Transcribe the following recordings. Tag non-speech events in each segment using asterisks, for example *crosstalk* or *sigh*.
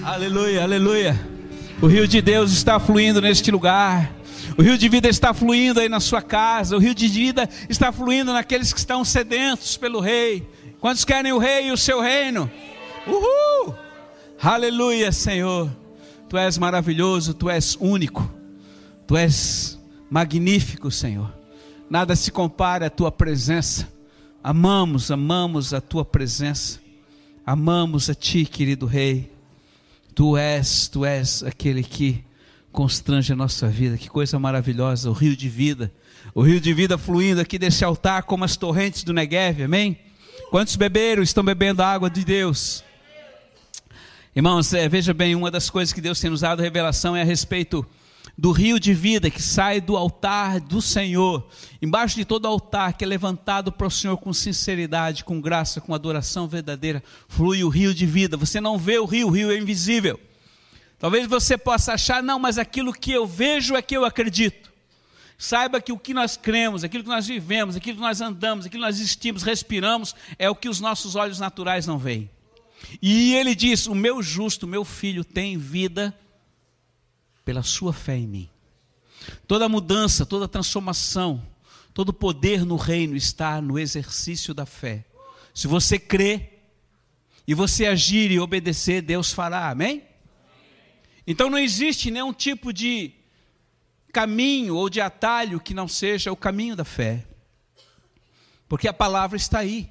Aleluia, aleluia. O rio de Deus está fluindo neste lugar. O rio de vida está fluindo aí na sua casa. O rio de vida está fluindo naqueles que estão sedentos pelo Rei. Quantos querem o Rei e o seu reino? Uhul! Aleluia, Senhor. Tu és maravilhoso, tu és único. Tu és magnífico, Senhor. Nada se compara à tua presença. Amamos, amamos a tua presença. Amamos a ti, querido Rei. Tu és, tu és aquele que constrange a nossa vida. Que coisa maravilhosa, o rio de vida. O rio de vida fluindo aqui desse altar como as torrentes do Negev, amém? Quantos beberam estão bebendo a água de Deus? Irmãos, é, veja bem, uma das coisas que Deus tem nos dado revelação é a respeito do rio de vida que sai do altar do Senhor, embaixo de todo altar que é levantado para o Senhor com sinceridade, com graça, com adoração verdadeira, flui o rio de vida. Você não vê o rio, o rio é invisível. Talvez você possa achar, não, mas aquilo que eu vejo é que eu acredito. Saiba que o que nós cremos, aquilo que nós vivemos, aquilo que nós andamos, aquilo que nós existimos, respiramos, é o que os nossos olhos naturais não veem. E ele diz: O meu justo, meu filho, tem vida pela sua fé em mim. Toda mudança, toda transformação, todo poder no reino está no exercício da fé. Se você crê e você agir e obedecer, Deus fará, amém? Então não existe nenhum tipo de caminho ou de atalho que não seja o caminho da fé. Porque a palavra está aí.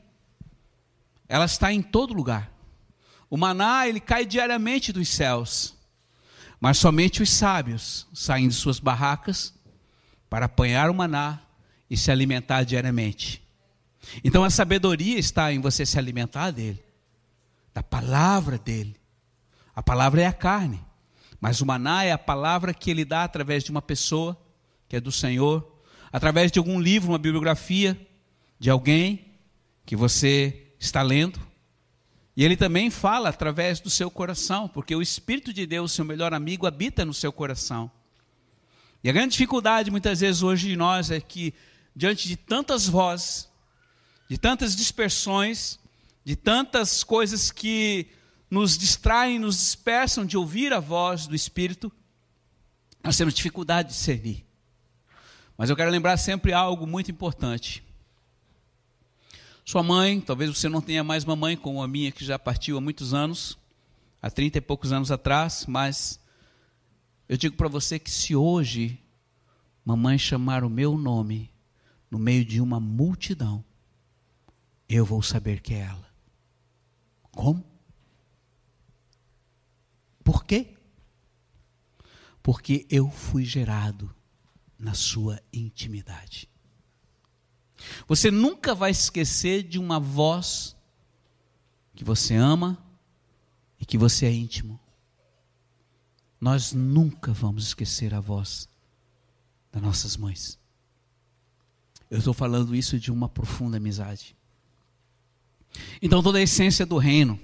Ela está em todo lugar. O maná, ele cai diariamente dos céus. Mas somente os sábios saem de suas barracas para apanhar o maná e se alimentar diariamente. Então a sabedoria está em você se alimentar dele, da palavra dele. A palavra é a carne. Mas o maná é a palavra que ele dá através de uma pessoa, que é do Senhor, através de algum livro, uma bibliografia de alguém que você está lendo. E ele também fala através do seu coração, porque o Espírito de Deus, seu melhor amigo, habita no seu coração. E a grande dificuldade muitas vezes hoje de nós é que, diante de tantas vozes, de tantas dispersões, de tantas coisas que nos distraem, nos dispersam de ouvir a voz do Espírito, nós temos dificuldade de discernir. Mas eu quero lembrar sempre algo muito importante. Sua mãe, talvez você não tenha mais uma mãe como a minha, que já partiu há muitos anos, há trinta e poucos anos atrás, mas eu digo para você que se hoje mamãe chamar o meu nome no meio de uma multidão, eu vou saber que é ela. Como? Por quê? Porque eu fui gerado na sua intimidade. Você nunca vai esquecer de uma voz que você ama e que você é íntimo. Nós nunca vamos esquecer a voz das nossas mães. Eu estou falando isso de uma profunda amizade. Então, toda a essência do reino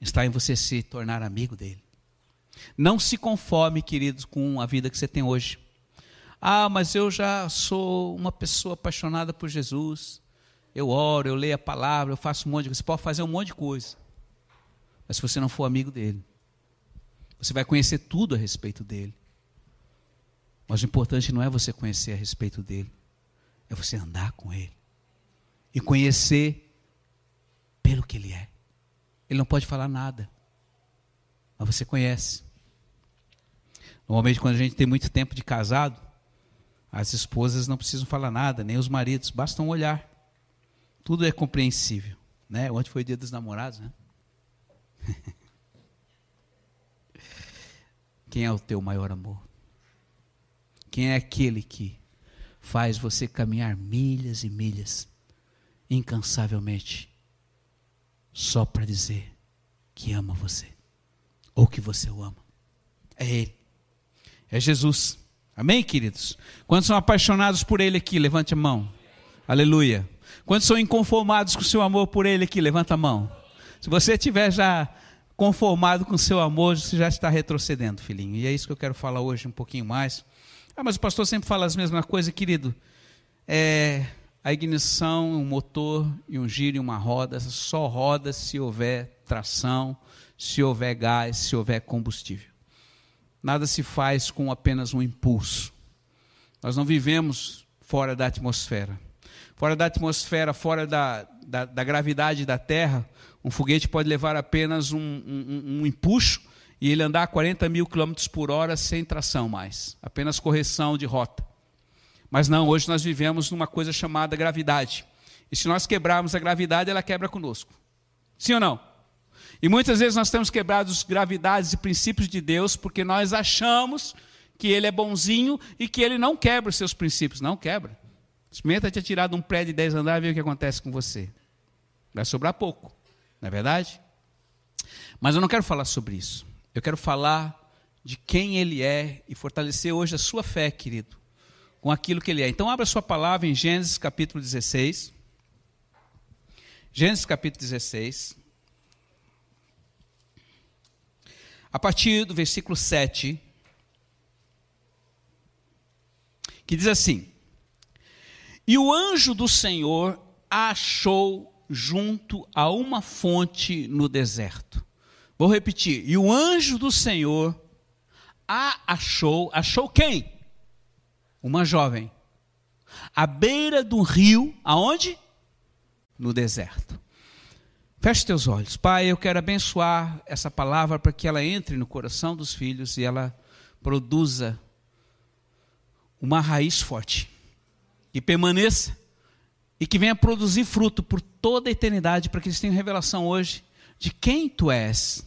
está em você se tornar amigo dele. Não se conforme, queridos, com a vida que você tem hoje. Ah, mas eu já sou uma pessoa apaixonada por Jesus. Eu oro, eu leio a palavra, eu faço um monte de coisa. Você pode fazer um monte de coisa. Mas se você não for amigo dele, você vai conhecer tudo a respeito dele. Mas o importante não é você conhecer a respeito dele, é você andar com ele e conhecer pelo que ele é. Ele não pode falar nada. Mas você conhece. Normalmente, quando a gente tem muito tempo de casado, as esposas não precisam falar nada, nem os maridos, basta um olhar. Tudo é compreensível. Né? Ontem foi o dia dos namorados, né? *laughs* Quem é o teu maior amor? Quem é aquele que faz você caminhar milhas e milhas, incansavelmente, só para dizer que ama você, ou que você o ama. É Ele, é Jesus. Amém, queridos? Quantos são apaixonados por Ele aqui? Levante a mão. Aleluia. Quantos são inconformados com o seu amor por Ele aqui? Levanta a mão. Se você estiver já conformado com o seu amor, você já está retrocedendo, filhinho. E é isso que eu quero falar hoje um pouquinho mais. Ah, mas o pastor sempre fala as mesmas coisas, querido. É, a ignição, um motor e um giro e uma roda, só roda se houver tração, se houver gás, se houver combustível. Nada se faz com apenas um impulso. Nós não vivemos fora da atmosfera. Fora da atmosfera, fora da, da, da gravidade da Terra, um foguete pode levar apenas um, um, um empuxo e ele andar a 40 mil quilômetros por hora sem tração mais, apenas correção de rota. Mas não, hoje nós vivemos numa coisa chamada gravidade. E se nós quebrarmos a gravidade, ela quebra conosco. Sim ou não? E muitas vezes nós temos quebrado as gravidades e princípios de Deus porque nós achamos que Ele é bonzinho e que Ele não quebra os seus princípios. Não quebra. Experimenta te atirar de um prédio de 10 andares e ver o que acontece com você. Vai sobrar pouco, não é verdade? Mas eu não quero falar sobre isso. Eu quero falar de quem Ele é e fortalecer hoje a sua fé, querido, com aquilo que Ele é. Então, abra sua palavra em Gênesis capítulo 16. Gênesis capítulo 16. A partir do versículo 7, que diz assim: E o anjo do Senhor achou junto a uma fonte no deserto. Vou repetir. E o anjo do Senhor a achou, achou quem? Uma jovem. À beira do rio, aonde? No deserto. Feche teus olhos. Pai, eu quero abençoar essa palavra para que ela entre no coração dos filhos e ela produza uma raiz forte. Que permaneça e que venha produzir fruto por toda a eternidade, para que eles tenham revelação hoje de quem tu és,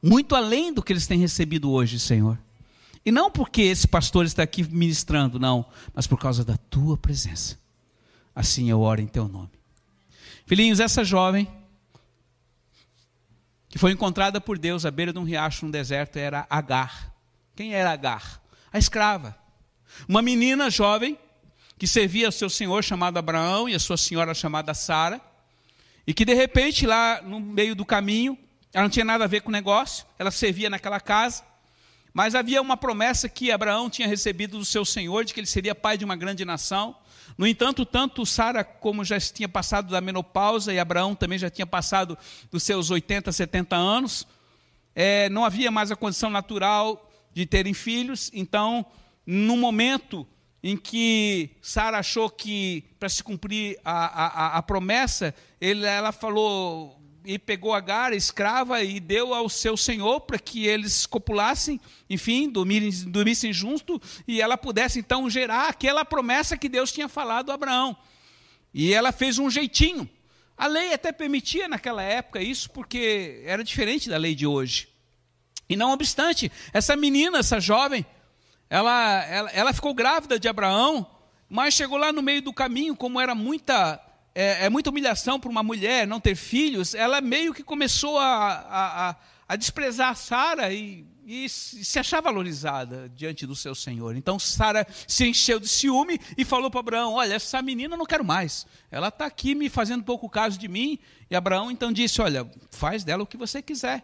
muito além do que eles têm recebido hoje, Senhor. E não porque esse pastor está aqui ministrando, não, mas por causa da tua presença. Assim eu oro em teu nome. Filhinhos, essa jovem que foi encontrada por Deus à beira de um riacho no deserto era Agar. Quem era Agar? A escrava. Uma menina jovem que servia ao seu senhor chamado Abraão e a sua senhora chamada Sara, e que de repente lá no meio do caminho, ela não tinha nada a ver com o negócio, ela servia naquela casa, mas havia uma promessa que Abraão tinha recebido do seu senhor de que ele seria pai de uma grande nação. No entanto, tanto Sara, como já tinha passado da menopausa, e Abraão também já tinha passado dos seus 80, 70 anos, é, não havia mais a condição natural de terem filhos, então, no momento em que Sara achou que, para se cumprir a, a, a promessa, ele, ela falou: e pegou Agar, escrava, e deu ao seu senhor para que eles copulassem, enfim, dormissem, dormissem junto, e ela pudesse então gerar aquela promessa que Deus tinha falado a Abraão. E ela fez um jeitinho. A lei até permitia naquela época isso, porque era diferente da lei de hoje. E não obstante, essa menina, essa jovem, ela, ela, ela ficou grávida de Abraão, mas chegou lá no meio do caminho, como era muita é, é muita humilhação para uma mulher não ter filhos, ela meio que começou a, a, a desprezar Sara e, e, se achar valorizada diante do seu senhor. Então Sara se encheu de ciúme e falou para Abraão: Olha, essa menina eu não quero mais. Ela está aqui me fazendo pouco caso de mim. E Abraão então disse: Olha, faz dela o que você quiser.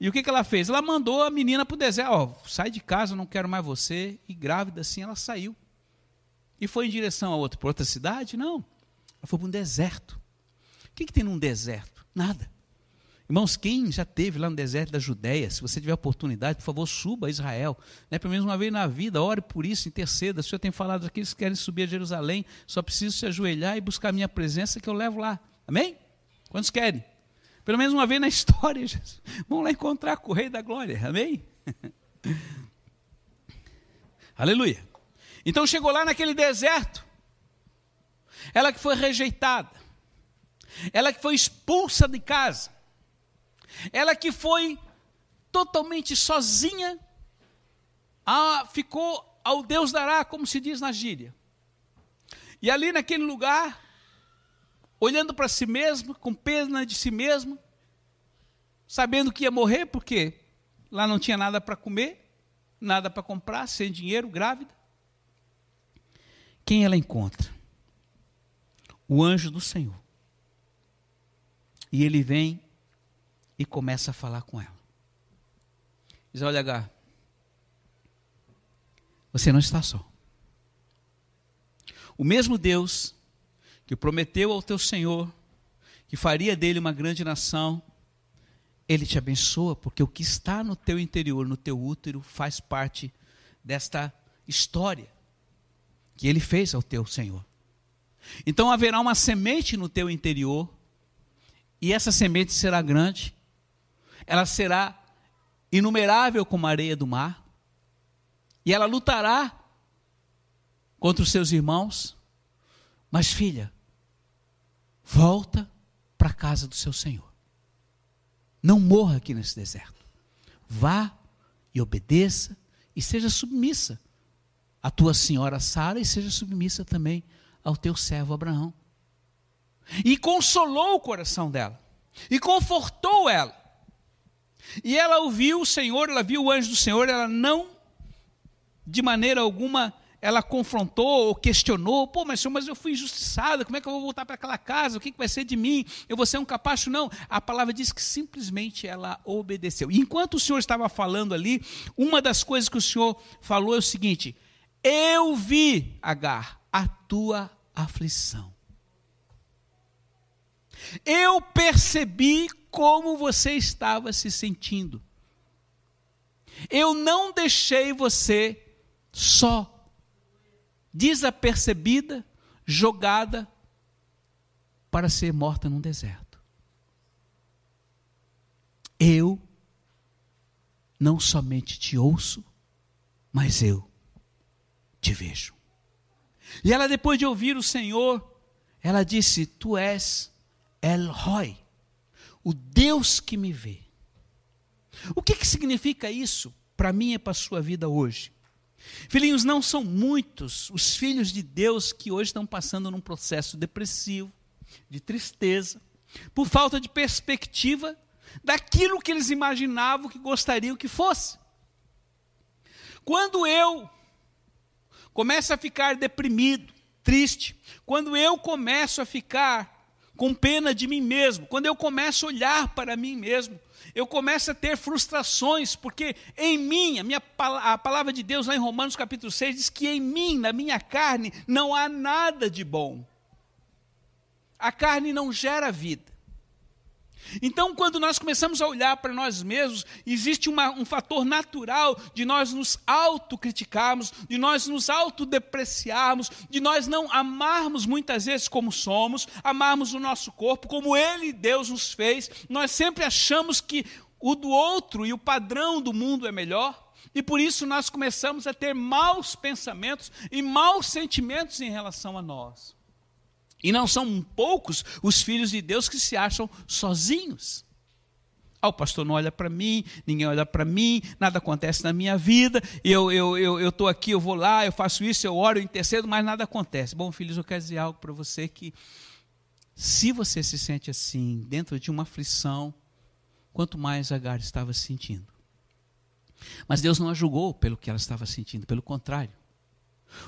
E o que, que ela fez? Ela mandou a menina para o deserto: oh, sai de casa, não quero mais você. E grávida assim, ela saiu. E foi em direção a outra, outra cidade? Não. Ela foi para um deserto. O que, que tem num deserto? Nada. Irmãos, quem já teve lá no deserto da Judéia, se você tiver oportunidade, por favor, suba a Israel. Né? Pelo menos uma vez na vida, ore por isso, interceda. O Senhor tem falado aqui, eles querem subir a Jerusalém, só preciso se ajoelhar e buscar a minha presença que eu levo lá. Amém? Quantos querem? Pelo menos uma vez na *laughs* história, Jesus. vamos lá encontrar com o Rei da Glória. Amém? *laughs* Aleluia. Então chegou lá naquele deserto ela que foi rejeitada, ela que foi expulsa de casa, ela que foi totalmente sozinha, a, ficou ao Deus dará, como se diz na gíria. E ali naquele lugar, olhando para si mesma, com pena de si mesma, sabendo que ia morrer, porque lá não tinha nada para comer, nada para comprar, sem dinheiro, grávida. Quem ela encontra? O anjo do Senhor. E ele vem e começa a falar com ela. Diz: Olha, H, você não está só. O mesmo Deus que prometeu ao teu Senhor que faria dele uma grande nação, ele te abençoa, porque o que está no teu interior, no teu útero, faz parte desta história que ele fez ao teu Senhor. Então haverá uma semente no teu interior, e essa semente será grande, ela será inumerável como a areia do mar, e ela lutará contra os seus irmãos, mas filha, volta para a casa do seu Senhor. Não morra aqui nesse deserto. Vá e obedeça e seja submissa à tua senhora Sara e seja submissa também ao teu servo Abraão. E consolou o coração dela, e confortou ela. E ela ouviu o Senhor, ela viu o anjo do Senhor, ela não, de maneira alguma, ela confrontou ou questionou, pô, mas senhor, mas eu fui injustiçada, como é que eu vou voltar para aquela casa? O que, que vai ser de mim? Eu vou ser um capacho? Não. A palavra diz que simplesmente ela obedeceu. E enquanto o senhor estava falando ali, uma das coisas que o senhor falou é o seguinte: Eu vi, Agar, a tua aflição. Eu percebi como você estava se sentindo. Eu não deixei você só desapercebida, jogada para ser morta num deserto. Eu não somente te ouço, mas eu te vejo. E ela, depois de ouvir o Senhor, ela disse: Tu és El Roy, o Deus que me vê. O que, que significa isso para mim e para a sua vida hoje? Filhinhos, não são muitos os filhos de Deus que hoje estão passando num processo depressivo, de tristeza, por falta de perspectiva daquilo que eles imaginavam que gostariam que fosse. Quando eu começo a ficar deprimido, triste, quando eu começo a ficar com pena de mim mesmo, quando eu começo a olhar para mim mesmo, eu começo a ter frustrações, porque em mim, a, minha, a palavra de Deus lá em Romanos capítulo 6 diz que em mim, na minha carne, não há nada de bom. A carne não gera vida. Então, quando nós começamos a olhar para nós mesmos, existe uma, um fator natural de nós nos autocriticarmos, de nós nos autodepreciarmos, de nós não amarmos muitas vezes como somos, amarmos o nosso corpo, como Ele, Deus, nos fez. Nós sempre achamos que o do outro e o padrão do mundo é melhor. E por isso nós começamos a ter maus pensamentos e maus sentimentos em relação a nós. E não são poucos os filhos de Deus que se acham sozinhos. Ah, o pastor não olha para mim, ninguém olha para mim, nada acontece na minha vida, eu estou eu, eu, aqui, eu vou lá, eu faço isso, eu oro, eu intercedo, mas nada acontece. Bom, filhos, eu quero dizer algo para você que, se você se sente assim, dentro de uma aflição, quanto mais Agar estava sentindo. Mas Deus não a julgou pelo que ela estava sentindo, pelo contrário.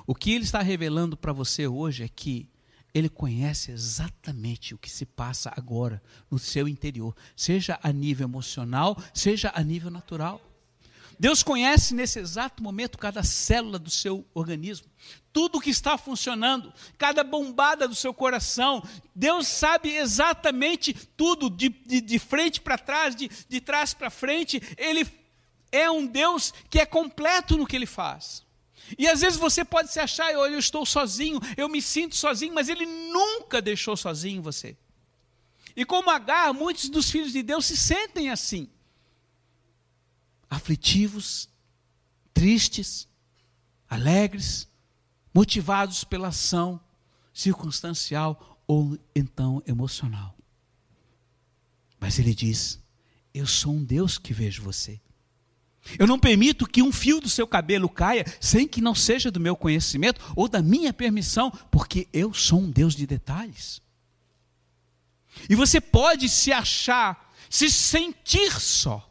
O que Ele está revelando para você hoje é que ele conhece exatamente o que se passa agora no seu interior, seja a nível emocional, seja a nível natural. Deus conhece nesse exato momento cada célula do seu organismo, tudo que está funcionando, cada bombada do seu coração. Deus sabe exatamente tudo, de, de, de frente para trás, de, de trás para frente. Ele é um Deus que é completo no que ele faz. E às vezes você pode se achar, olha, eu estou sozinho, eu me sinto sozinho, mas ele nunca deixou sozinho você. E como Agar, muitos dos filhos de Deus se sentem assim, aflitivos, tristes, alegres, motivados pela ação circunstancial ou então emocional. Mas ele diz: Eu sou um Deus que vejo você. Eu não permito que um fio do seu cabelo caia sem que não seja do meu conhecimento ou da minha permissão, porque eu sou um Deus de detalhes. E você pode se achar, se sentir só,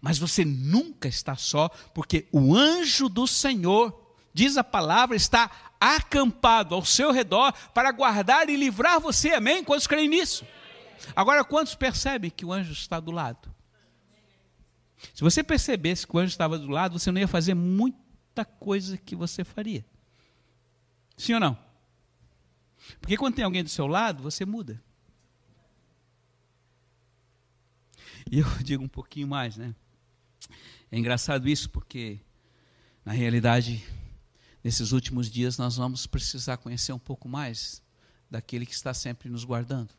mas você nunca está só, porque o anjo do Senhor, diz a palavra, está acampado ao seu redor para guardar e livrar você. Amém? Quantos creem nisso? Agora, quantos percebem que o anjo está do lado? Se você percebesse que o anjo estava do lado, você não ia fazer muita coisa que você faria. Sim ou não? Porque quando tem alguém do seu lado, você muda. E eu *laughs* digo um pouquinho mais, né? É engraçado isso, porque, na realidade, nesses últimos dias nós vamos precisar conhecer um pouco mais daquele que está sempre nos guardando.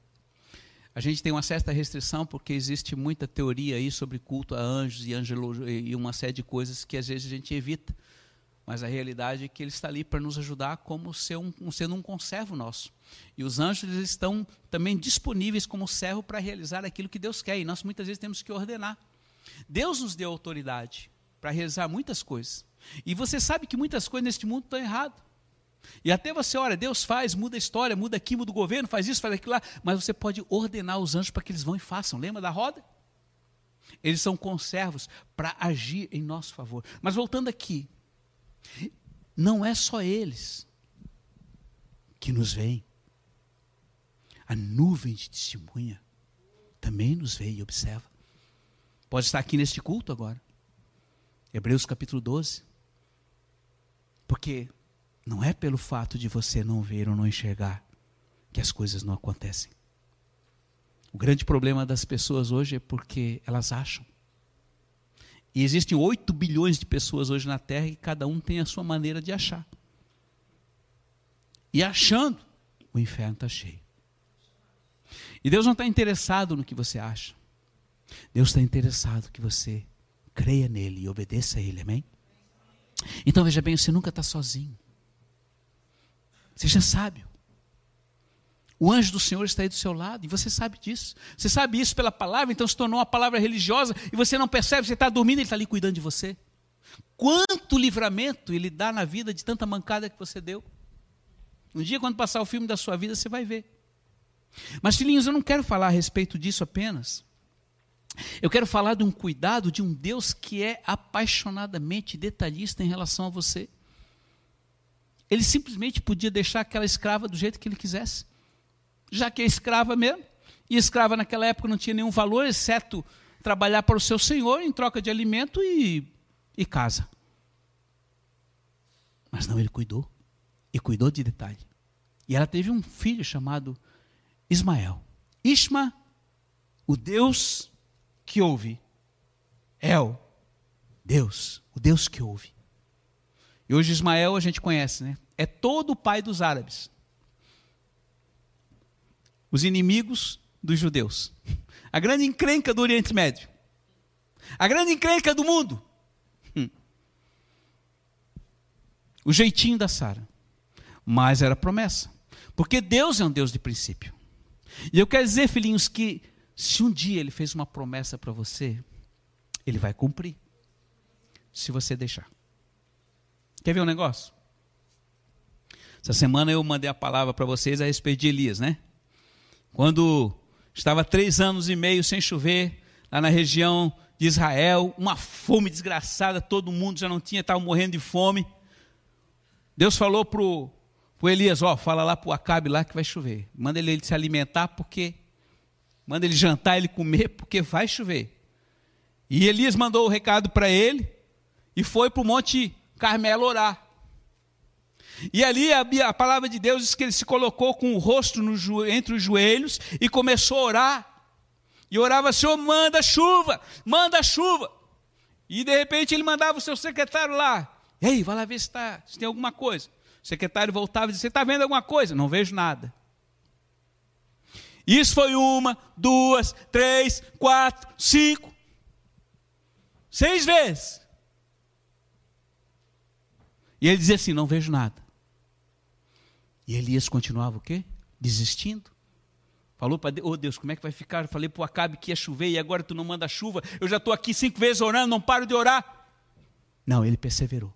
A gente tem uma certa restrição porque existe muita teoria aí sobre culto a anjos e angelo, e uma série de coisas que às vezes a gente evita. Mas a realidade é que ele está ali para nos ajudar como ser um, sendo um conservo nosso. E os anjos eles estão também disponíveis como servo para realizar aquilo que Deus quer. E nós muitas vezes temos que ordenar. Deus nos deu autoridade para realizar muitas coisas. E você sabe que muitas coisas neste mundo estão erradas. E até você, olha, Deus faz, muda a história, muda aqui, muda o governo, faz isso, faz aquilo lá, mas você pode ordenar os anjos para que eles vão e façam. Lembra da roda? Eles são conservos para agir em nosso favor. Mas voltando aqui, não é só eles que nos veem. A nuvem de testemunha também nos vê e observa. Pode estar aqui neste culto agora. Hebreus capítulo 12. Porque não é pelo fato de você não ver ou não enxergar que as coisas não acontecem. O grande problema das pessoas hoje é porque elas acham. E existem 8 bilhões de pessoas hoje na Terra e cada um tem a sua maneira de achar. E achando, o inferno está cheio. E Deus não está interessado no que você acha. Deus está interessado que você creia nele e obedeça a ele, amém? Então veja bem, você nunca está sozinho. Seja sábio. O anjo do Senhor está aí do seu lado e você sabe disso. Você sabe isso pela palavra, então se tornou uma palavra religiosa e você não percebe, você está dormindo, ele está ali cuidando de você. Quanto livramento ele dá na vida de tanta mancada que você deu. Um dia, quando passar o filme da sua vida, você vai ver. Mas, filhinhos, eu não quero falar a respeito disso apenas. Eu quero falar de um cuidado de um Deus que é apaixonadamente detalhista em relação a você. Ele simplesmente podia deixar aquela escrava do jeito que ele quisesse, já que é escrava mesmo, e escrava naquela época não tinha nenhum valor, exceto trabalhar para o seu senhor em troca de alimento e, e casa. Mas não, ele cuidou, e cuidou de detalhe. E ela teve um filho chamado Ismael. Isma, o Deus que ouve. El, Deus, o Deus que ouve. E hoje Ismael a gente conhece, né? É todo o pai dos árabes. Os inimigos dos judeus. A grande encrenca do Oriente Médio. A grande encrenca do mundo. Hum. O jeitinho da Sara. Mas era promessa. Porque Deus é um Deus de princípio. E eu quero dizer, filhinhos, que se um dia ele fez uma promessa para você, ele vai cumprir. Se você deixar. Quer ver um negócio? Essa semana eu mandei a palavra para vocês a respeito de Elias, né? Quando estava três anos e meio sem chover, lá na região de Israel, uma fome desgraçada, todo mundo já não tinha, estava morrendo de fome. Deus falou para o Elias, ó, fala lá para o Acabe lá que vai chover. Manda ele, ele se alimentar porque, manda ele jantar, ele comer, porque vai chover. E Elias mandou o recado para ele e foi para o Monte Carmelo orar. E ali a, a, palavra de Deus diz que ele se colocou com o rosto no, entre os joelhos e começou a orar. E orava, Senhor, manda chuva, manda chuva. E de repente ele mandava o seu secretário lá. Ei, vai lá ver se, tá, se tem alguma coisa. O secretário voltava e dizia: Você está vendo alguma coisa? Não vejo nada. Isso foi uma, duas, três, quatro, cinco, seis vezes. E ele dizia assim: Não vejo nada. E Elias continuava o quê? Desistindo. Falou para Deus, oh Deus, como é que vai ficar? Eu falei para o Acabe que ia chover e agora tu não manda chuva. Eu já estou aqui cinco vezes orando, não paro de orar. Não, ele perseverou.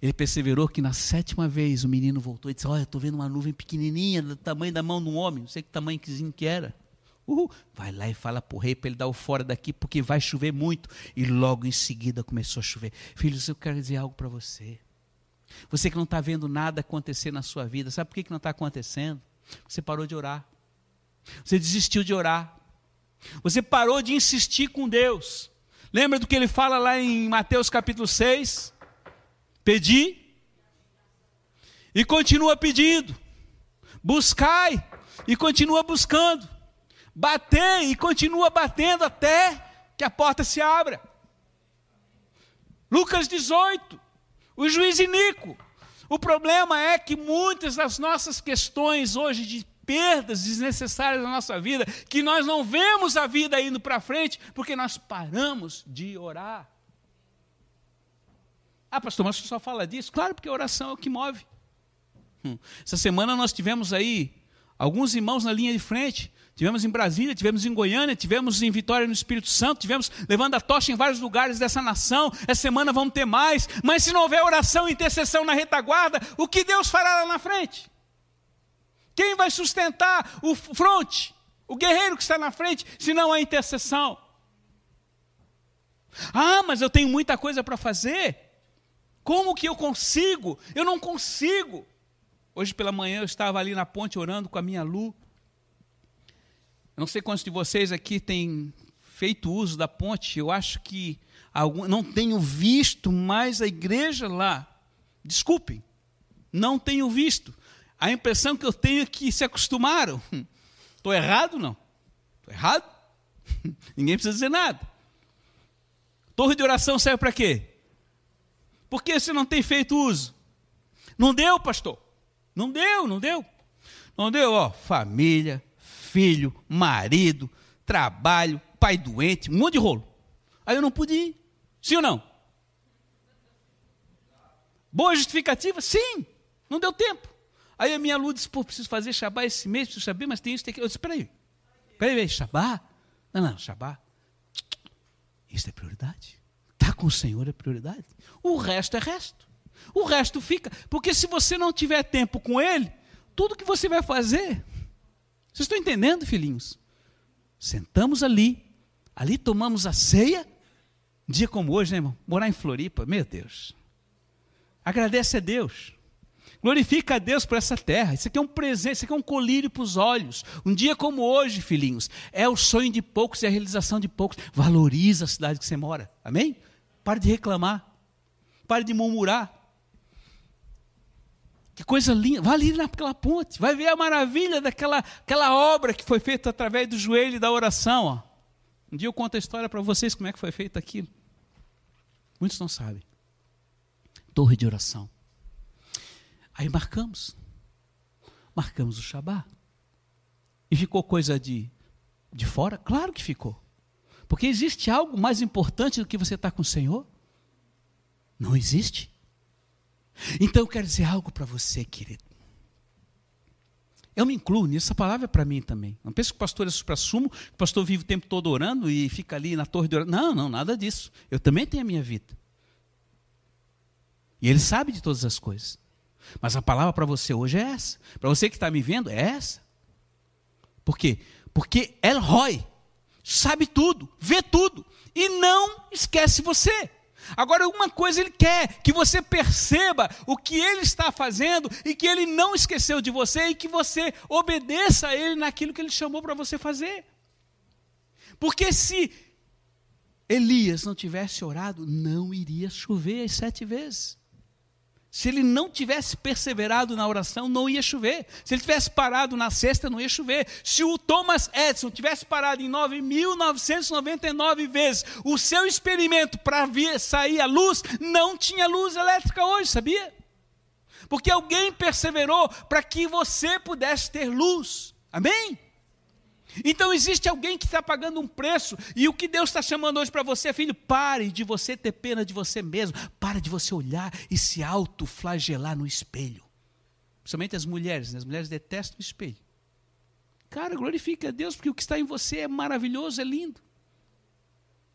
Ele perseverou que na sétima vez o menino voltou e disse: Olha, estou vendo uma nuvem pequenininha, do tamanho da mão de um homem, não sei que tamanho que era. Uhul. Vai lá e fala para o rei para ele dar o fora daqui, porque vai chover muito. E logo em seguida começou a chover. Filhos, eu quero dizer algo para você. Você que não está vendo nada acontecer na sua vida, sabe por que, que não está acontecendo? Você parou de orar. Você desistiu de orar. Você parou de insistir com Deus. Lembra do que ele fala lá em Mateus capítulo 6? Pedi e continua pedindo. Buscai e continua buscando. Bater e continua batendo até que a porta se abra. Lucas 18, o juiz Inico. O problema é que muitas das nossas questões hoje de perdas desnecessárias na nossa vida, que nós não vemos a vida indo para frente, porque nós paramos de orar. Ah, pastor, mas você só fala disso? Claro, porque a oração é o que move. Hum. Essa semana nós tivemos aí alguns irmãos na linha de frente. Tivemos em Brasília, tivemos em Goiânia, tivemos em Vitória no Espírito Santo, tivemos levando a tocha em vários lugares dessa nação. Essa semana vamos ter mais. Mas se não houver oração e intercessão na retaguarda, o que Deus fará lá na frente? Quem vai sustentar o fronte? O guerreiro que está na frente, se não a intercessão? Ah, mas eu tenho muita coisa para fazer. Como que eu consigo? Eu não consigo. Hoje pela manhã eu estava ali na ponte orando com a minha Lu. Eu não sei quantos de vocês aqui têm feito uso da ponte. Eu acho que algum, não tenho visto mais a igreja lá. Desculpem, não tenho visto. A impressão que eu tenho é que se acostumaram. *laughs* Estou errado? Não. Estou errado? *laughs* Ninguém precisa dizer nada. Torre de oração serve para quê? Por que você não tem feito uso? Não deu, pastor. Não deu, não deu. Não deu, ó, família, filho, marido, trabalho, pai doente, um monte de rolo. Aí eu não pude ir. Sim ou não? Boa justificativa? Sim. Não deu tempo. Aí a minha luz disse, pô, preciso fazer Shabá esse mês, preciso saber, mas tem isso, tem aquilo. Eu disse, peraí, peraí, Shabá? Não, não, Shabá. Isso é prioridade. Estar tá com o Senhor é prioridade. O resto é resto. O resto fica. Porque se você não tiver tempo com Ele, tudo que você vai fazer. Vocês estão entendendo, filhinhos? Sentamos ali, ali tomamos a ceia. Um dia como hoje, né, irmão? Morar em Floripa, meu Deus. Agradece a Deus. Glorifica a Deus por essa terra. Isso aqui é um presente, isso aqui é um colírio para os olhos. Um dia como hoje, filhinhos, é o sonho de poucos e a realização de poucos. Valoriza a cidade que você mora. Amém? Pare de reclamar. Pare de murmurar. Que coisa linda. Vai ali naquela ponte. Vai ver a maravilha daquela aquela obra que foi feita através do joelho e da oração. Ó. Um dia eu conto a história para vocês como é que foi feito aquilo. Muitos não sabem. Torre de oração. Aí marcamos. Marcamos o Shabá. E ficou coisa de, de fora? Claro que ficou. Porque existe algo mais importante do que você estar com o Senhor? Não existe. Então eu quero dizer algo para você, querido. Eu me incluo nisso, essa palavra é para mim também. Não pense que o pastor é supra-sumo, que o pastor vive o tempo todo orando e fica ali na torre de oração. Não, não, nada disso. Eu também tenho a minha vida. E ele sabe de todas as coisas. Mas a palavra para você hoje é essa. Para você que está me vendo, é essa. Por quê? Porque El Roy sabe tudo, vê tudo e não esquece você. Agora, uma coisa ele quer, que você perceba o que ele está fazendo e que ele não esqueceu de você e que você obedeça a ele naquilo que ele chamou para você fazer. Porque se Elias não tivesse orado, não iria chover as sete vezes. Se ele não tivesse perseverado na oração, não ia chover. Se ele tivesse parado na sexta, não ia chover. Se o Thomas Edison tivesse parado em 9.999 vezes o seu experimento para sair a luz, não tinha luz elétrica hoje, sabia? Porque alguém perseverou para que você pudesse ter luz. Amém? Então existe alguém que está pagando um preço, e o que Deus está chamando hoje para você, filho, pare de você ter pena de você mesmo, pare de você olhar e se autoflagelar no espelho. Principalmente as mulheres, né? as mulheres detestam o espelho. Cara, glorifique a Deus, porque o que está em você é maravilhoso, é lindo.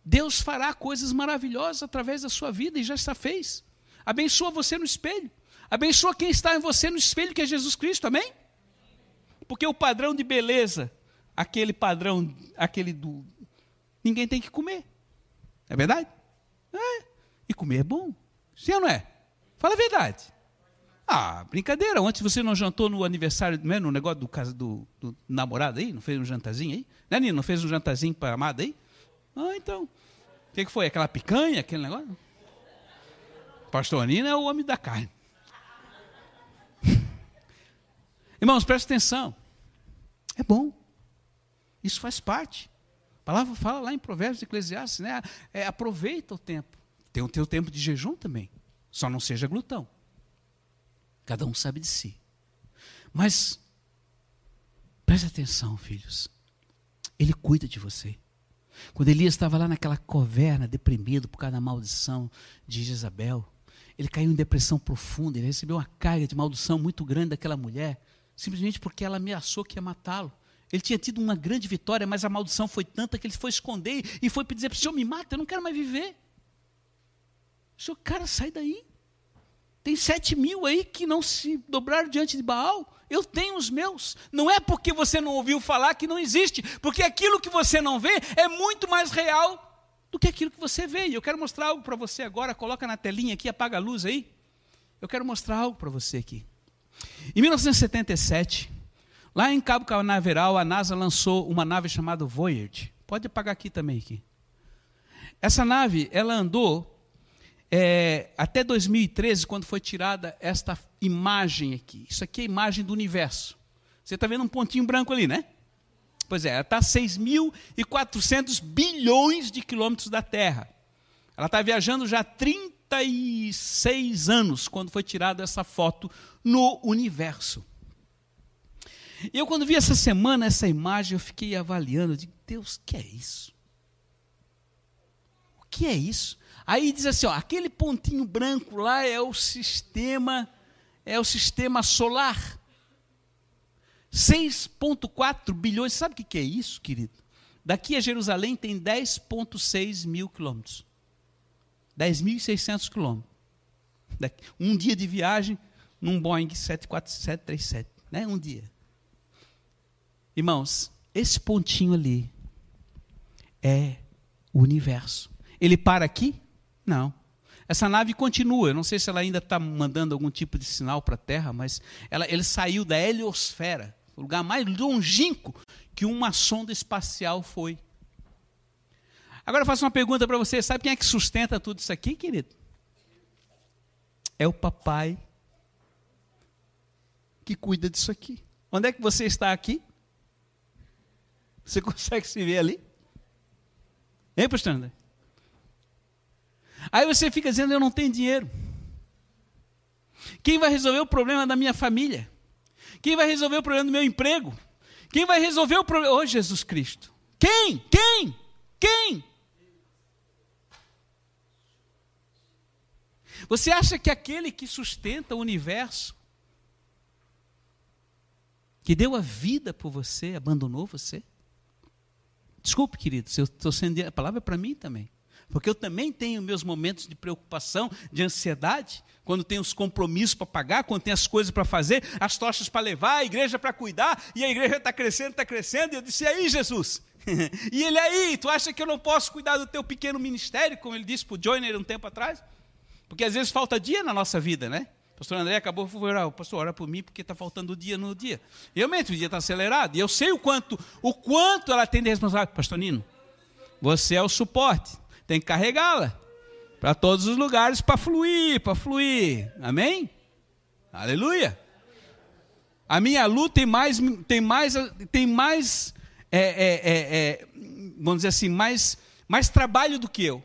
Deus fará coisas maravilhosas através da sua vida e já está fez. Abençoa você no espelho. Abençoa quem está em você no espelho, que é Jesus Cristo, amém? Porque o padrão de beleza aquele padrão, aquele do. Ninguém tem que comer. É verdade? É. E comer é bom. Sim ou não é? Fala a verdade. Ah, brincadeira. Ontem você não jantou no aniversário, né, no negócio do, casa, do, do namorado aí? Não fez um jantarzinho aí? Né, Nino? Não fez um jantarzinho para amada aí? Ah, então. O que, que foi? Aquela picanha, aquele negócio? Pastor Nino é o homem da carne. *laughs* Irmãos, presta atenção. É bom. Isso faz parte. A palavra fala lá em Provérbios Eclesiastes, né? É, aproveita o tempo. Tem o teu tempo de jejum também. Só não seja glutão. Cada um sabe de si. Mas preste atenção, filhos. Ele cuida de você. Quando Elias estava lá naquela caverna, deprimido por causa da maldição de Jezabel, ele caiu em depressão profunda, ele recebeu uma carga de maldição muito grande daquela mulher, simplesmente porque ela ameaçou que ia matá-lo. Ele tinha tido uma grande vitória, mas a maldição foi tanta que ele foi esconder e foi dizer para o Senhor: me mata, eu não quero mais viver. O Senhor, cara, sai daí. Tem sete mil aí que não se dobraram diante de Baal. Eu tenho os meus. Não é porque você não ouviu falar que não existe, porque aquilo que você não vê é muito mais real do que aquilo que você vê. E eu quero mostrar algo para você agora. Coloca na telinha aqui, apaga a luz aí. Eu quero mostrar algo para você aqui. Em 1977, lá em Cabo Canaveral, a NASA lançou uma nave chamada Voyager. Pode apagar aqui também aqui. Essa nave, ela andou é, até 2013, quando foi tirada esta imagem aqui. Isso aqui é a imagem do universo. Você está vendo um pontinho branco ali, né? Pois é, ela está a 6.400 bilhões de quilômetros da Terra. Ela está viajando já há 36 anos, quando foi tirada essa foto no universo. E eu, quando vi essa semana essa imagem, eu fiquei avaliando, eu digo, Deus, o que é isso? O que é isso? Aí diz assim, ó, aquele pontinho branco lá é o sistema é o sistema solar. 6,4 bilhões. Sabe o que é isso, querido? Daqui a Jerusalém tem 10,6 mil quilômetros. 10.600 quilômetros. Um dia de viagem num Boeing 74737. Né? Um dia. Irmãos, esse pontinho ali é o universo. Ele para aqui? Não. Essa nave continua, eu não sei se ela ainda está mandando algum tipo de sinal para a Terra, mas ela, ele saiu da heliosfera, o lugar mais longínquo que uma sonda espacial foi. Agora eu faço uma pergunta para você: sabe quem é que sustenta tudo isso aqui, querido? É o papai que cuida disso aqui. Onde é que você está aqui? Você *laughs* consegue se ver ali? Hein, pastor André? Aí você fica dizendo: Eu não tenho dinheiro. Quem vai resolver o problema da minha família? Quem vai resolver o problema do meu emprego? Quem vai resolver o problema? Oh, Jesus Cristo. Quem? Quem? Quem? Você acha que aquele que sustenta o universo, que deu a vida por você, abandonou você? Desculpe, querido, se eu estou sendo. A palavra é para mim também. Porque eu também tenho meus momentos de preocupação, de ansiedade, quando tenho os compromissos para pagar, quando tenho as coisas para fazer, as tochas para levar, a igreja para cuidar, e a igreja está crescendo, está crescendo, e eu disse, e aí, Jesus? *laughs* e ele aí, tu acha que eu não posso cuidar do teu pequeno ministério, como ele disse para o Joyner um tempo atrás? Porque às vezes falta dia na nossa vida, né? O pastor André acabou de falar, pastor, ora por mim porque está faltando dia no dia. Realmente o dia está acelerado, e eu sei o quanto, o quanto ela tem de responsabilidade. Pastor Nino, você é o suporte tem que carregá-la para todos os lugares para fluir, para fluir. Amém? Aleluia. A minha luta tem mais, tem mais, tem mais, é, é, é, é, vamos dizer assim, mais, mais trabalho do que eu,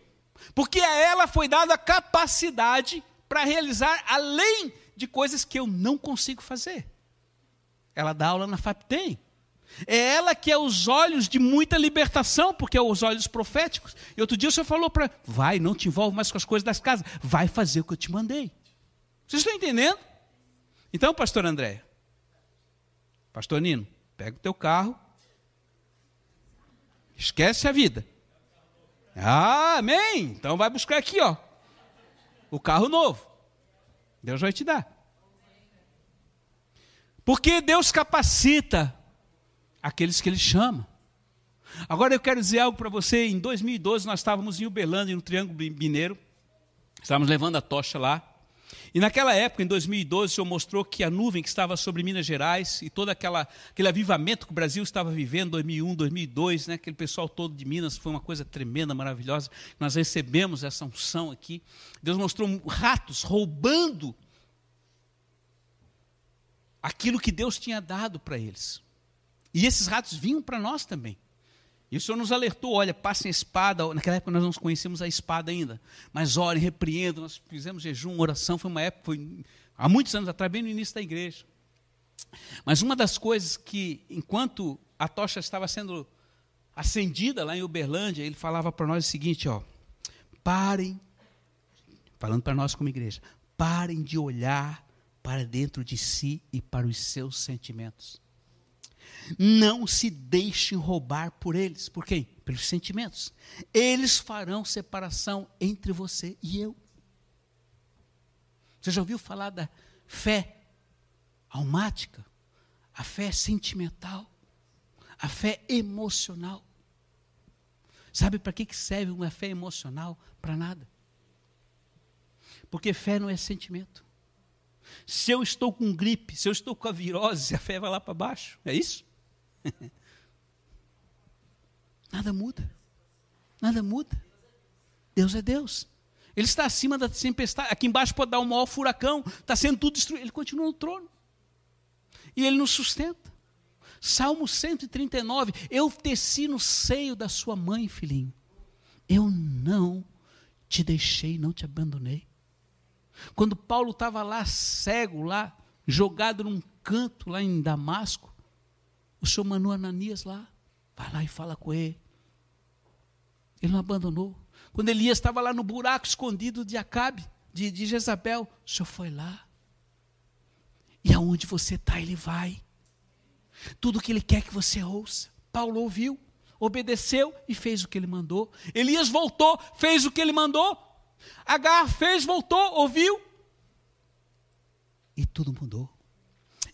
porque a ela foi dada a capacidade para realizar além de coisas que eu não consigo fazer. Ela dá aula na FAPTEM. É ela que é os olhos de muita libertação, porque é os olhos proféticos. E outro dia o senhor falou para, vai, não te envolve mais com as coisas das casas, vai fazer o que eu te mandei. Vocês estão entendendo? Então, pastor André, pastor Nino, pega o teu carro, esquece a vida. Ah, amém. Então vai buscar aqui, ó, o carro novo. Deus vai te dar. Porque Deus capacita aqueles que ele chama. Agora eu quero dizer algo para você. Em 2012 nós estávamos em Uberlândia, no Triângulo Mineiro. Estávamos levando a tocha lá. E naquela época, em 2012, o Senhor mostrou que a nuvem que estava sobre Minas Gerais e todo aquela, aquele avivamento que o Brasil estava vivendo, 2001, 2002, né, aquele pessoal todo de Minas, foi uma coisa tremenda, maravilhosa. Nós recebemos essa unção aqui. Deus mostrou ratos roubando aquilo que Deus tinha dado para eles. E esses ratos vinham para nós também. E o Senhor nos alertou: olha, passem a espada. Naquela época nós não conhecíamos a espada ainda. Mas orem, repreendam. Nós fizemos jejum, oração. Foi uma época, foi há muitos anos atrás, bem no início da igreja. Mas uma das coisas que, enquanto a tocha estava sendo acendida lá em Uberlândia, ele falava para nós o seguinte: ó, parem, falando para nós como igreja, parem de olhar para dentro de si e para os seus sentimentos. Não se deixem roubar por eles. Por quem? Pelos sentimentos. Eles farão separação entre você e eu. Você já ouviu falar da fé almática? A fé sentimental? A fé emocional? Sabe para que serve uma fé emocional? Para nada. Porque fé não é sentimento. Se eu estou com gripe, se eu estou com a virose, a fé vai lá para baixo. É isso? *laughs* Nada muda. Nada muda. Deus é Deus. Ele está acima da tempestade. Aqui embaixo pode dar um maior furacão. Está sendo tudo destruído. Ele continua no trono. E ele nos sustenta. Salmo 139. Eu teci no seio da sua mãe, filhinho. Eu não te deixei, não te abandonei. Quando Paulo estava lá cego, lá, jogado num canto lá em Damasco, o senhor mandou Ananias lá, vai lá e fala com ele. Ele não abandonou. Quando Elias estava lá no buraco escondido de Acabe, de, de Jezabel, o senhor foi lá. E aonde você está, ele vai. Tudo que ele quer que você ouça. Paulo ouviu, obedeceu e fez o que ele mandou. Elias voltou, fez o que ele mandou. Agar fez, voltou, ouviu. E tudo mudou.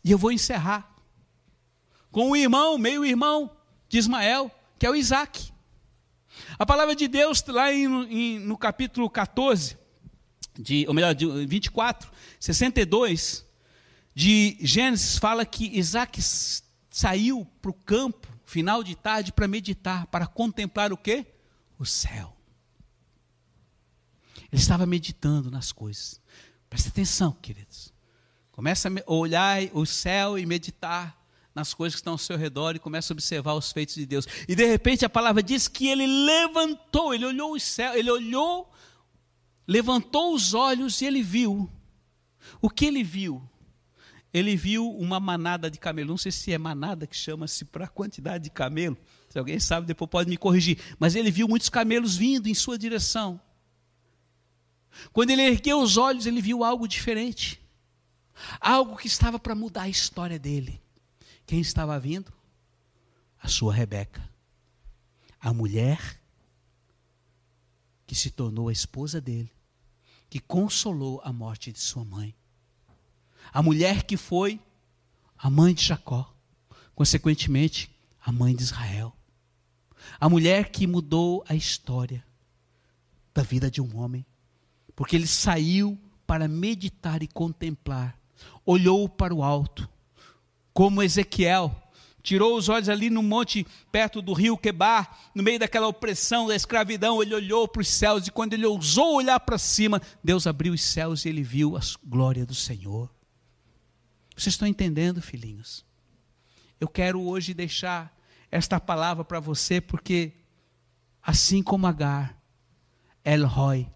E eu vou encerrar com o irmão, meio-irmão de Ismael, que é o Isaac. A palavra de Deus, lá em, em, no capítulo 14, de, ou melhor, de 24, 62, de Gênesis, fala que Isaac saiu para o campo, final de tarde, para meditar, para contemplar o quê? O céu. Ele estava meditando nas coisas. Presta atenção, queridos. Começa a olhar o céu e meditar nas coisas que estão ao seu redor e começa a observar os feitos de Deus. E de repente a palavra diz que ele levantou, ele olhou o céu, ele olhou, levantou os olhos e ele viu. O que ele viu? Ele viu uma manada de camelo. Não sei se é manada que chama-se para a quantidade de camelo. Se alguém sabe, depois pode me corrigir. Mas ele viu muitos camelos vindo em sua direção. Quando ele ergueu os olhos, ele viu algo diferente. Algo que estava para mudar a história dele. Quem estava vindo? A sua Rebeca. A mulher que se tornou a esposa dele, que consolou a morte de sua mãe. A mulher que foi a mãe de Jacó, consequentemente, a mãe de Israel. A mulher que mudou a história da vida de um homem, porque ele saiu para meditar e contemplar, olhou para o alto como Ezequiel, tirou os olhos ali no monte perto do rio Quebar, no meio daquela opressão da escravidão, ele olhou para os céus e quando ele ousou olhar para cima, Deus abriu os céus e ele viu a glória do Senhor. Vocês estão entendendo, filhinhos? Eu quero hoje deixar esta palavra para você porque assim como Agar, El Roy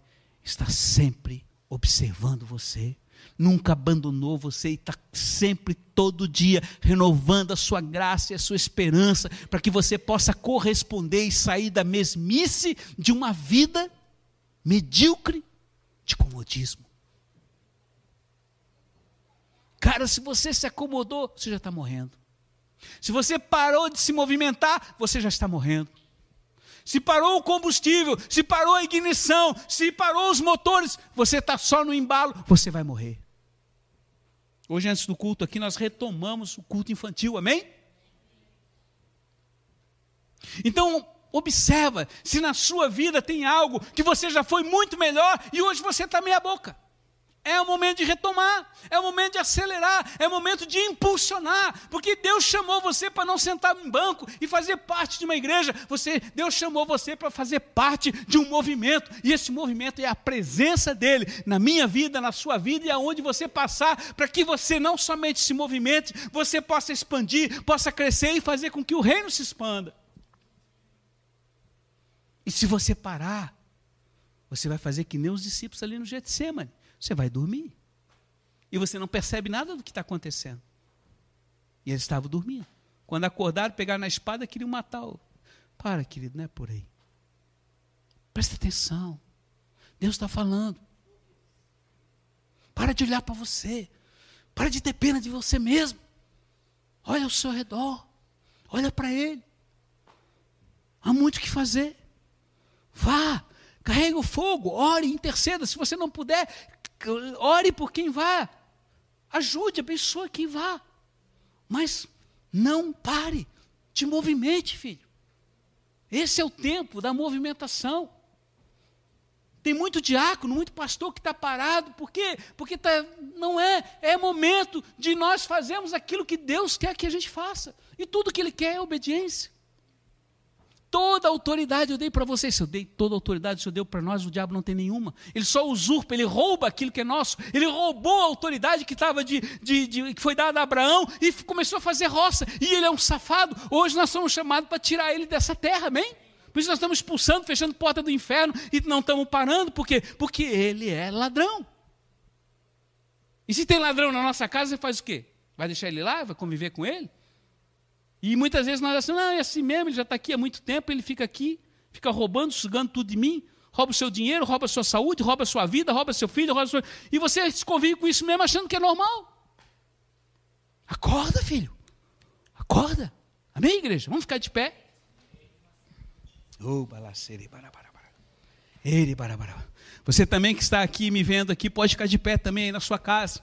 está sempre observando você nunca abandonou você e está sempre, todo dia, renovando a sua graça e a sua esperança, para que você possa corresponder e sair da mesmice de uma vida medíocre de comodismo. Cara, se você se acomodou, você já está morrendo. Se você parou de se movimentar, você já está morrendo se parou o combustível, se parou a ignição, se parou os motores, você está só no embalo, você vai morrer. Hoje, antes do culto aqui, nós retomamos o culto infantil, amém? Então, observa se na sua vida tem algo que você já foi muito melhor e hoje você está meia boca. É o momento de retomar, é o momento de acelerar, é o momento de impulsionar, porque Deus chamou você para não sentar em banco e fazer parte de uma igreja. Você, Deus chamou você para fazer parte de um movimento, e esse movimento é a presença dele na minha vida, na sua vida e aonde você passar, para que você não somente se movimente, você possa expandir, possa crescer e fazer com que o reino se expanda. E se você parar, você vai fazer que nem os discípulos ali no Getsemane. Você vai dormir. E você não percebe nada do que está acontecendo. E eles estavam dormindo. Quando acordaram, pegaram na espada, queriam matá-lo. Para, querido, não é por aí. Presta atenção. Deus está falando. Para de olhar para você. Para de ter pena de você mesmo. Olha ao seu redor. Olha para Ele. Há muito o que fazer. Vá, carregue o fogo, ore, interceda. Se você não puder, ore por quem vá. Ajude, abençoe quem vá. Mas não pare, te movimente, filho. Esse é o tempo da movimentação. Tem muito diácono, muito pastor que está parado, por quê? Porque tá, não é, é momento de nós fazermos aquilo que Deus quer que a gente faça. E tudo que Ele quer é obediência. Toda a autoridade eu dei para vocês. Se eu dei toda a autoridade, se eu deu para nós, o diabo não tem nenhuma. Ele só usurpa, ele rouba aquilo que é nosso. Ele roubou a autoridade que estava de, de, de, que foi dada a Abraão e começou a fazer roça. E ele é um safado. Hoje nós somos chamados para tirar ele dessa terra, amém? Por isso nós estamos expulsando, fechando porta do inferno e não estamos parando, por quê? Porque ele é ladrão. E se tem ladrão na nossa casa, você faz o quê? Vai deixar ele lá? Vai conviver com ele? E muitas vezes nós achamos, não, é assim mesmo, ele já está aqui há muito tempo, ele fica aqui, fica roubando, sugando tudo de mim, rouba o seu dinheiro, rouba a sua saúde, rouba a sua vida, rouba seu filho, rouba sua... E você se convive com isso mesmo achando que é normal. Acorda, filho. Acorda. Amém, igreja? Vamos ficar de pé. Você também que está aqui me vendo aqui, pode ficar de pé também aí na sua casa.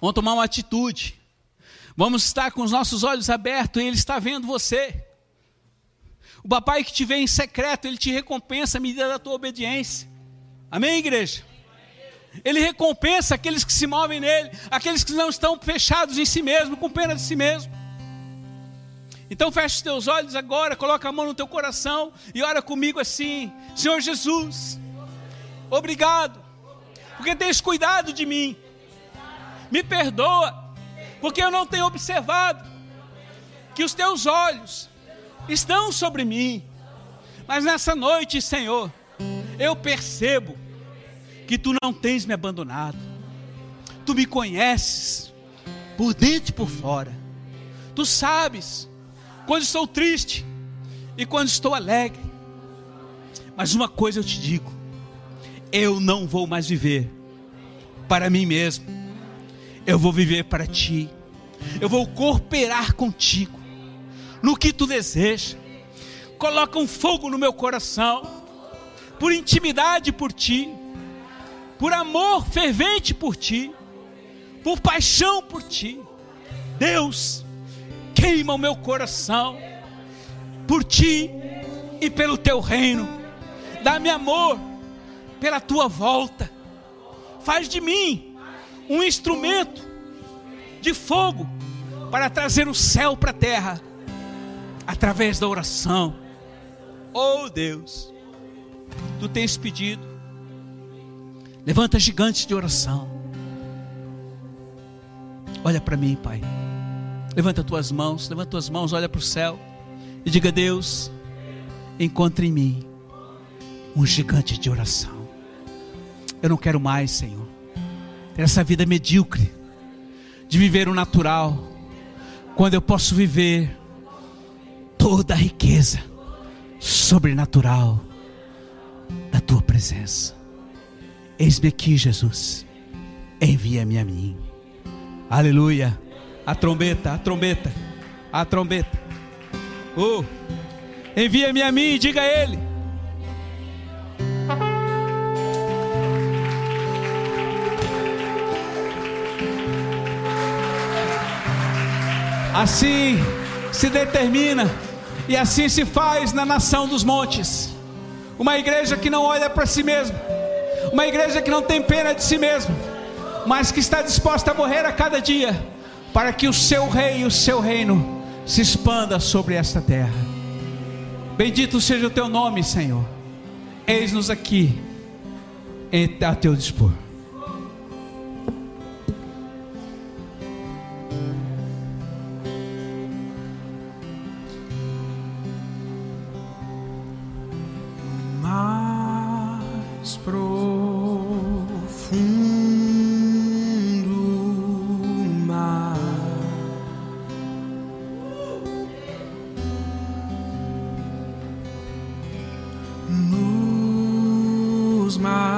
Vamos tomar uma atitude. Vamos estar com os nossos olhos abertos e Ele está vendo você. O papai que te vê em secreto, Ele te recompensa à medida da tua obediência. Amém, igreja? Ele recompensa aqueles que se movem nele, aqueles que não estão fechados em si mesmo, com pena de si mesmo. Então feche os teus olhos agora, coloca a mão no teu coração e ora comigo assim: Senhor Jesus, obrigado, porque tens cuidado de mim. Me perdoa, porque eu não tenho observado que os teus olhos estão sobre mim. Mas nessa noite, Senhor, eu percebo que tu não tens me abandonado. Tu me conheces por dentro e por fora. Tu sabes quando estou triste e quando estou alegre. Mas uma coisa eu te digo: eu não vou mais viver para mim mesmo, eu vou viver para ti, eu vou cooperar contigo no que tu deseja. Coloca um fogo no meu coração, por intimidade por ti, por amor fervente por ti, por paixão por ti. Deus, queima o meu coração por ti e pelo teu reino. Dá-me amor pela tua volta. Faz de mim um instrumento de fogo para trazer o céu para a terra através da oração. Oh Deus, tu tens pedido. Levanta gigantes de oração. Olha para mim, Pai. Levanta tuas mãos, levanta tuas mãos, olha para o céu e diga: Deus, encontre em mim um gigante de oração. Eu não quero mais, Senhor, essa vida medíocre de viver o natural, quando eu posso viver toda a riqueza sobrenatural da tua presença. Eis-me aqui, Jesus. Envia-me a mim. Aleluia. A trombeta, a trombeta, a trombeta. Oh, envia-me a mim diga a ele. Assim se determina e assim se faz na nação dos montes. Uma igreja que não olha para si mesma, uma igreja que não tem pena de si mesma, mas que está disposta a morrer a cada dia para que o seu rei e o seu reino se expanda sobre esta terra. Bendito seja o teu nome, Senhor. Eis-nos aqui a teu dispor. Vezes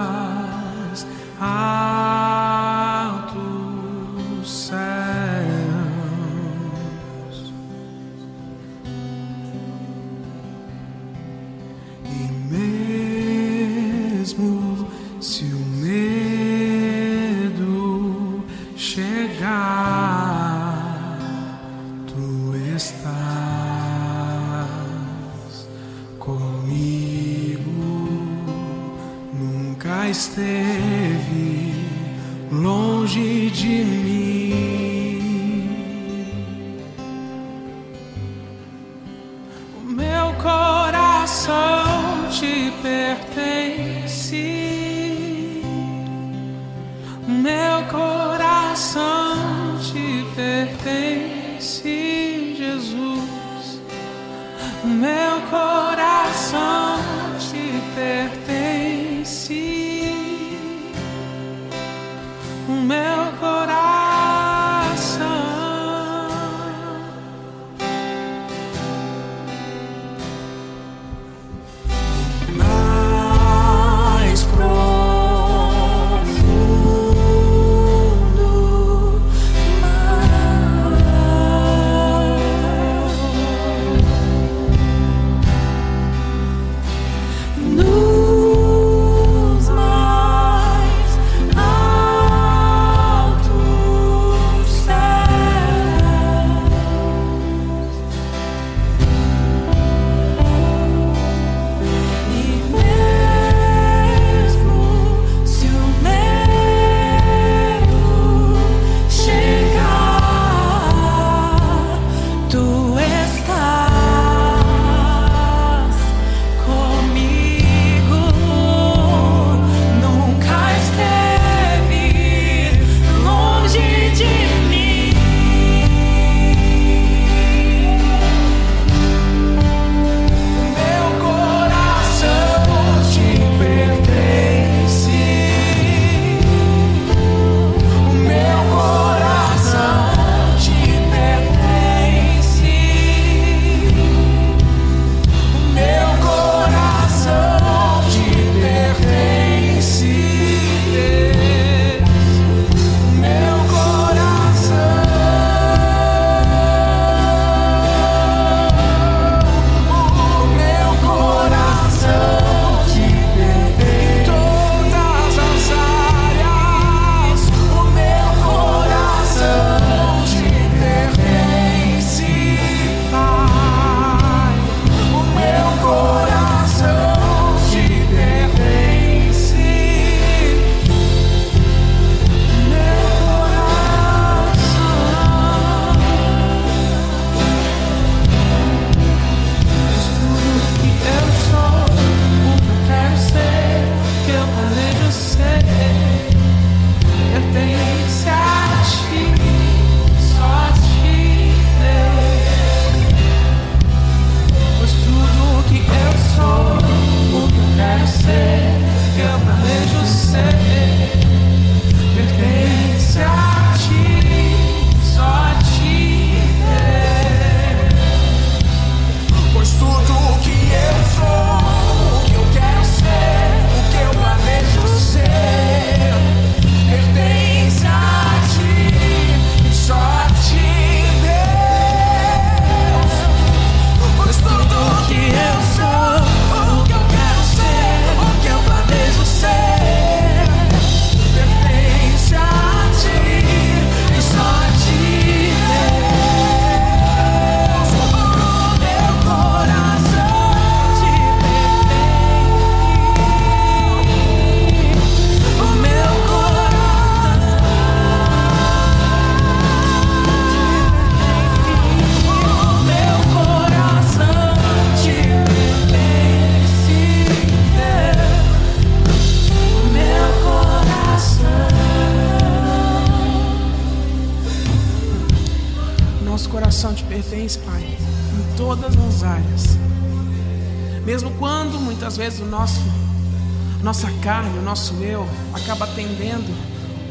acaba tendendo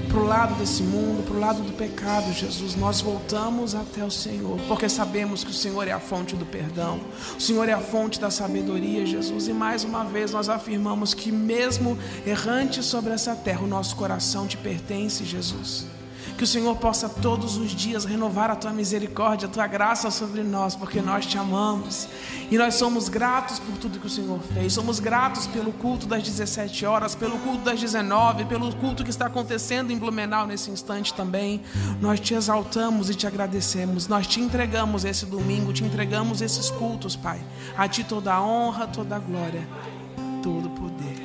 para o lado desse mundo, para o lado do pecado, Jesus. Nós voltamos até o Senhor, porque sabemos que o Senhor é a fonte do perdão, o Senhor é a fonte da sabedoria, Jesus. E mais uma vez nós afirmamos que, mesmo errante sobre essa terra, o nosso coração te pertence, Jesus. Que o Senhor possa todos os dias renovar a tua misericórdia, a tua graça sobre nós, porque nós te amamos. E nós somos gratos por tudo que o Senhor fez. Somos gratos pelo culto das 17 horas, pelo culto das 19, pelo culto que está acontecendo em Blumenau nesse instante também. Nós te exaltamos e te agradecemos. Nós te entregamos esse domingo, te entregamos esses cultos, Pai. A ti toda a honra, toda a glória, todo o poder.